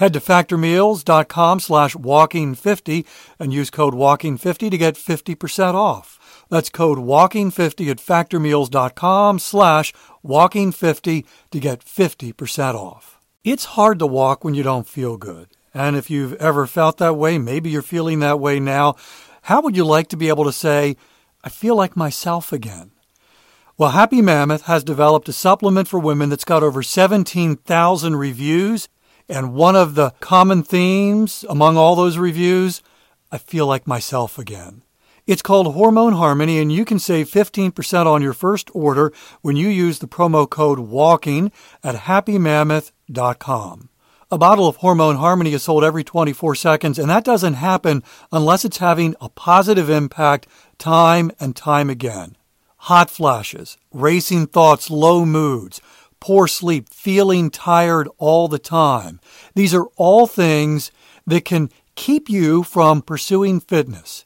Head to factormeals.com slash walking50 and use code walking50 to get 50% off. That's code walking50 at factormeals.com slash walking50 to get 50% off. It's hard to walk when you don't feel good. And if you've ever felt that way, maybe you're feeling that way now, how would you like to be able to say, I feel like myself again? Well, Happy Mammoth has developed a supplement for women that's got over 17,000 reviews and one of the common themes among all those reviews, I feel like myself again. It's called Hormone Harmony, and you can save 15% on your first order when you use the promo code WALKING at happymammoth.com. A bottle of Hormone Harmony is sold every 24 seconds, and that doesn't happen unless it's having a positive impact time and time again. Hot flashes, racing thoughts, low moods, poor sleep, feeling tired all the time. These are all things that can keep you from pursuing fitness.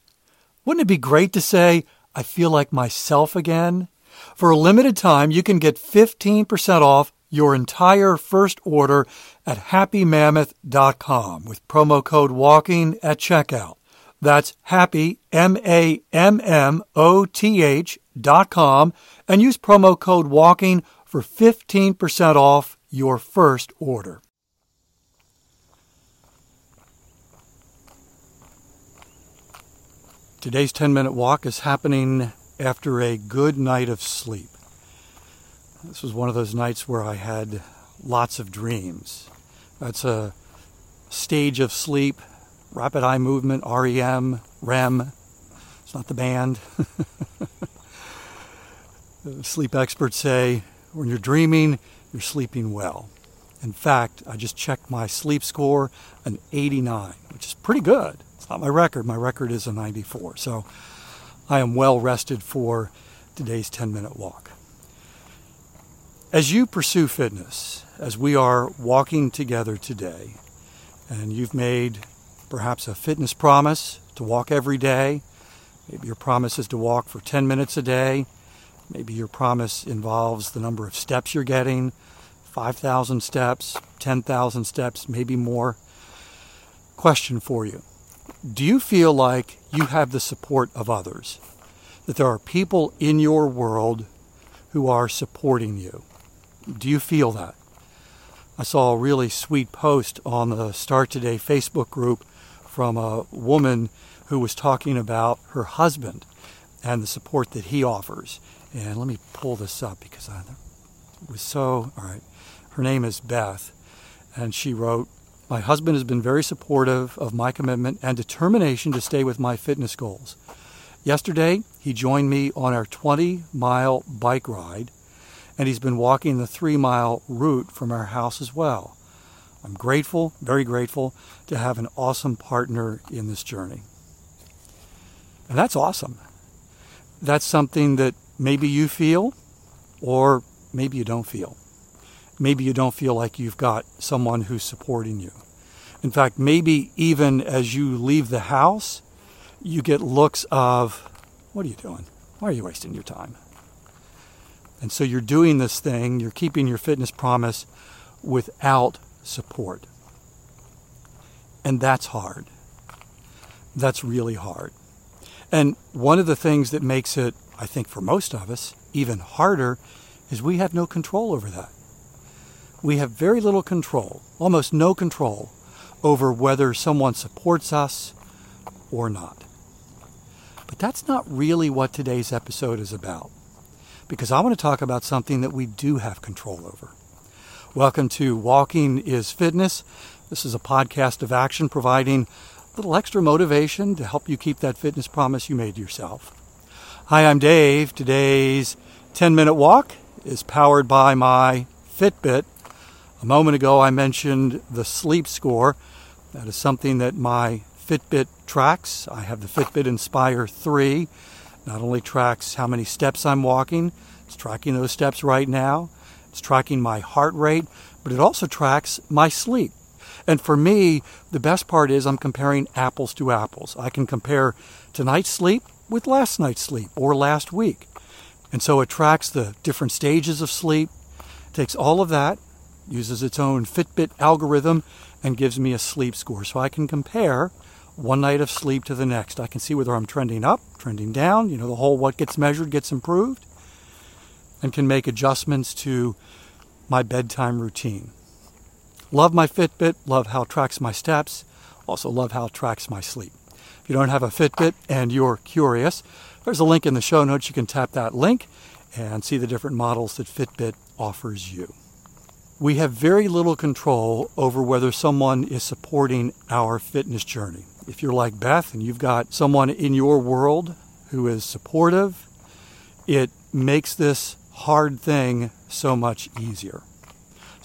Wouldn't it be great to say, I feel like myself again? For a limited time, you can get 15% off your entire first order at happymammoth.com with promo code WALKING at checkout. That's happy, M A M M O T H dot com, and use promo code WALKING for 15% off your first order. Today's 10 minute walk is happening after a good night of sleep. This was one of those nights where I had lots of dreams. That's a stage of sleep, rapid eye movement, REM, REM. It's not the band. sleep experts say when you're dreaming, you're sleeping well. In fact, I just checked my sleep score, an 89, which is pretty good. It's not my record. My record is a 94. So I am well rested for today's 10 minute walk. As you pursue fitness, as we are walking together today, and you've made perhaps a fitness promise to walk every day, maybe your promise is to walk for 10 minutes a day, Maybe your promise involves the number of steps you're getting 5,000 steps, 10,000 steps, maybe more. Question for you Do you feel like you have the support of others? That there are people in your world who are supporting you? Do you feel that? I saw a really sweet post on the Start Today Facebook group from a woman who was talking about her husband and the support that he offers. And let me pull this up because I was so, all right. Her name is Beth, and she wrote, My husband has been very supportive of my commitment and determination to stay with my fitness goals. Yesterday, he joined me on our 20 mile bike ride, and he's been walking the three mile route from our house as well. I'm grateful, very grateful, to have an awesome partner in this journey. And that's awesome. That's something that maybe you feel, or maybe you don't feel. Maybe you don't feel like you've got someone who's supporting you. In fact, maybe even as you leave the house, you get looks of, What are you doing? Why are you wasting your time? And so you're doing this thing, you're keeping your fitness promise without support. And that's hard. That's really hard. And one of the things that makes it I think for most of us, even harder, is we have no control over that. We have very little control, almost no control, over whether someone supports us or not. But that's not really what today's episode is about, because I want to talk about something that we do have control over. Welcome to Walking is Fitness. This is a podcast of action providing a little extra motivation to help you keep that fitness promise you made yourself. Hi, I'm Dave. Today's 10 minute walk is powered by my Fitbit. A moment ago, I mentioned the sleep score. That is something that my Fitbit tracks. I have the Fitbit Inspire 3. Not only tracks how many steps I'm walking, it's tracking those steps right now, it's tracking my heart rate, but it also tracks my sleep. And for me, the best part is I'm comparing apples to apples. I can compare tonight's sleep with last night's sleep or last week. And so it tracks the different stages of sleep, takes all of that, uses its own Fitbit algorithm, and gives me a sleep score. So I can compare one night of sleep to the next. I can see whether I'm trending up, trending down, you know, the whole what gets measured gets improved, and can make adjustments to my bedtime routine. Love my Fitbit, love how it tracks my steps, also love how it tracks my sleep. If you don't have a Fitbit and you're curious, there's a link in the show notes. You can tap that link and see the different models that Fitbit offers you. We have very little control over whether someone is supporting our fitness journey. If you're like Beth and you've got someone in your world who is supportive, it makes this hard thing so much easier.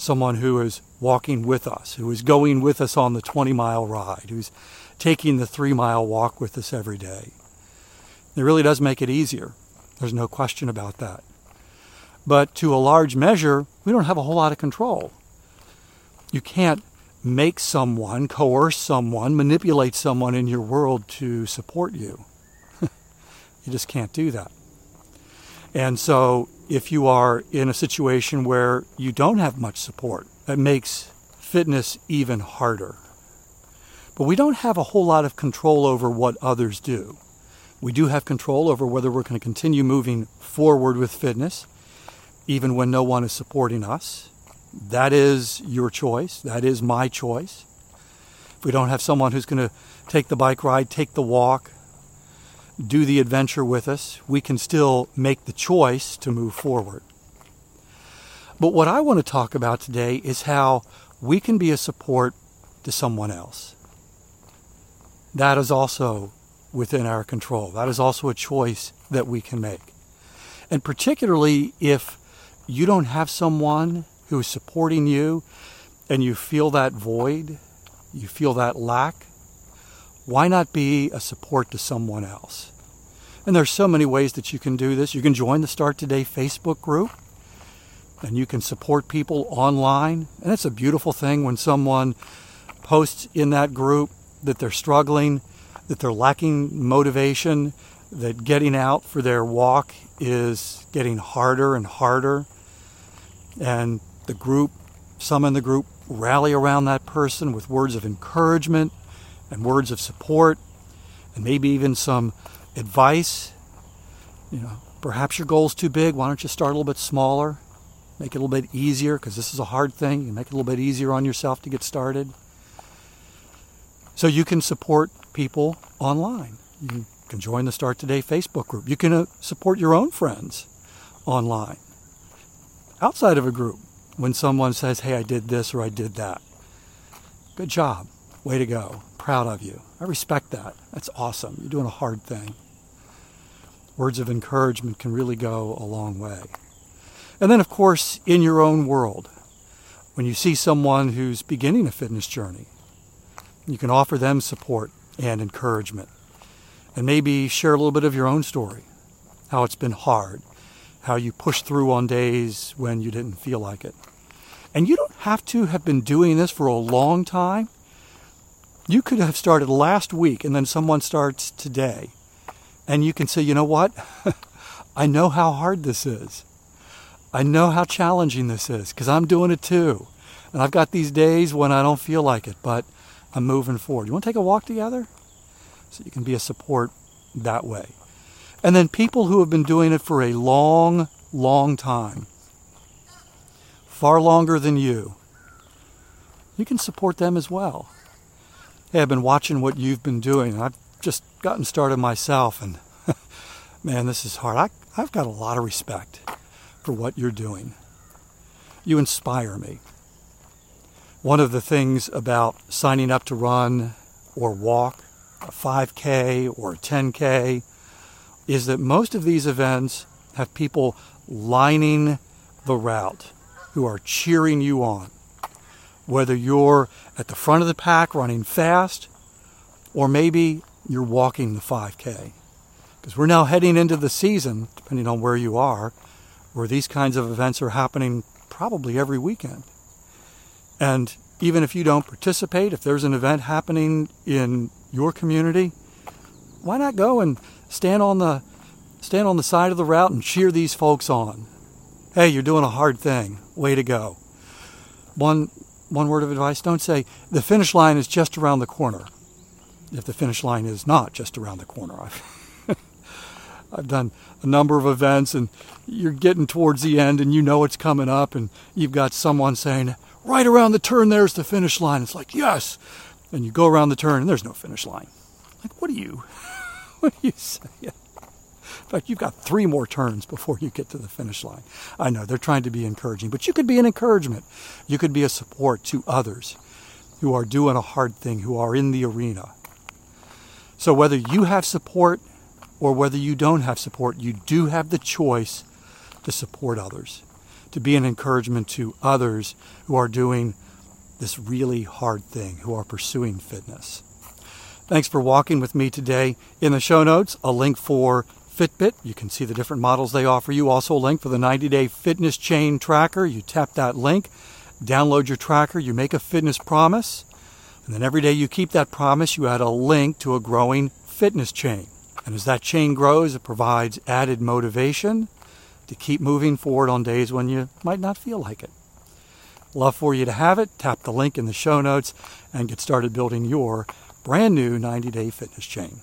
Someone who is walking with us, who is going with us on the 20 mile ride, who's taking the three mile walk with us every day. It really does make it easier. There's no question about that. But to a large measure, we don't have a whole lot of control. You can't make someone, coerce someone, manipulate someone in your world to support you. you just can't do that. And so, if you are in a situation where you don't have much support, that makes fitness even harder. But we don't have a whole lot of control over what others do. We do have control over whether we're going to continue moving forward with fitness, even when no one is supporting us. That is your choice. That is my choice. If we don't have someone who's going to take the bike ride, take the walk, do the adventure with us, we can still make the choice to move forward. But what I want to talk about today is how we can be a support to someone else that is also within our control. That is also a choice that we can make. And particularly if you don't have someone who is supporting you and you feel that void, you feel that lack, why not be a support to someone else? And there's so many ways that you can do this. You can join the Start Today Facebook group and you can support people online. And it's a beautiful thing when someone posts in that group that they're struggling, that they're lacking motivation, that getting out for their walk is getting harder and harder. And the group, some in the group, rally around that person with words of encouragement and words of support, and maybe even some advice. You know, perhaps your goal's too big. Why don't you start a little bit smaller? Make it a little bit easier because this is a hard thing. You make it a little bit easier on yourself to get started. So you can support people online. You can join the Start Today Facebook group. You can uh, support your own friends online outside of a group when someone says, Hey, I did this or I did that. Good job. Way to go. Proud of you. I respect that. That's awesome. You're doing a hard thing. Words of encouragement can really go a long way. And then, of course, in your own world, when you see someone who's beginning a fitness journey, you can offer them support and encouragement. And maybe share a little bit of your own story, how it's been hard, how you pushed through on days when you didn't feel like it. And you don't have to have been doing this for a long time. You could have started last week and then someone starts today. And you can say, you know what? I know how hard this is. I know how challenging this is because I'm doing it too. And I've got these days when I don't feel like it, but I'm moving forward. You want to take a walk together? So you can be a support that way. And then people who have been doing it for a long, long time, far longer than you, you can support them as well. Hey, I've been watching what you've been doing. I've just gotten started myself, and man, this is hard. I, I've got a lot of respect for what you're doing. You inspire me. One of the things about signing up to run or walk a 5K or a 10K is that most of these events have people lining the route who are cheering you on. Whether you're at the front of the pack running fast or maybe you're walking the 5K. Because we're now heading into the season, depending on where you are, where these kinds of events are happening probably every weekend. And even if you don't participate, if there's an event happening in your community, why not go and stand on the stand on the side of the route and cheer these folks on? Hey, you're doing a hard thing. Way to go. One one word of advice, don't say the finish line is just around the corner. If the finish line is not just around the corner. I've I've done a number of events and you're getting towards the end and you know it's coming up and you've got someone saying, right around the turn, there's the finish line. It's like, yes. And you go around the turn and there's no finish line. Like, what are you, what are you saying? In fact, you've got three more turns before you get to the finish line. I know they're trying to be encouraging, but you could be an encouragement. You could be a support to others who are doing a hard thing, who are in the arena. So whether you have support or whether you don't have support, you do have the choice to support others to be an encouragement to others who are doing this really hard thing, who are pursuing fitness. Thanks for walking with me today. In the show notes, a link for Fitbit. You can see the different models they offer you. Also, a link for the 90 day fitness chain tracker. You tap that link, download your tracker, you make a fitness promise, and then every day you keep that promise, you add a link to a growing fitness chain. And as that chain grows, it provides added motivation to keep moving forward on days when you might not feel like it. Love for you to have it. Tap the link in the show notes and get started building your brand new 90 day fitness chain.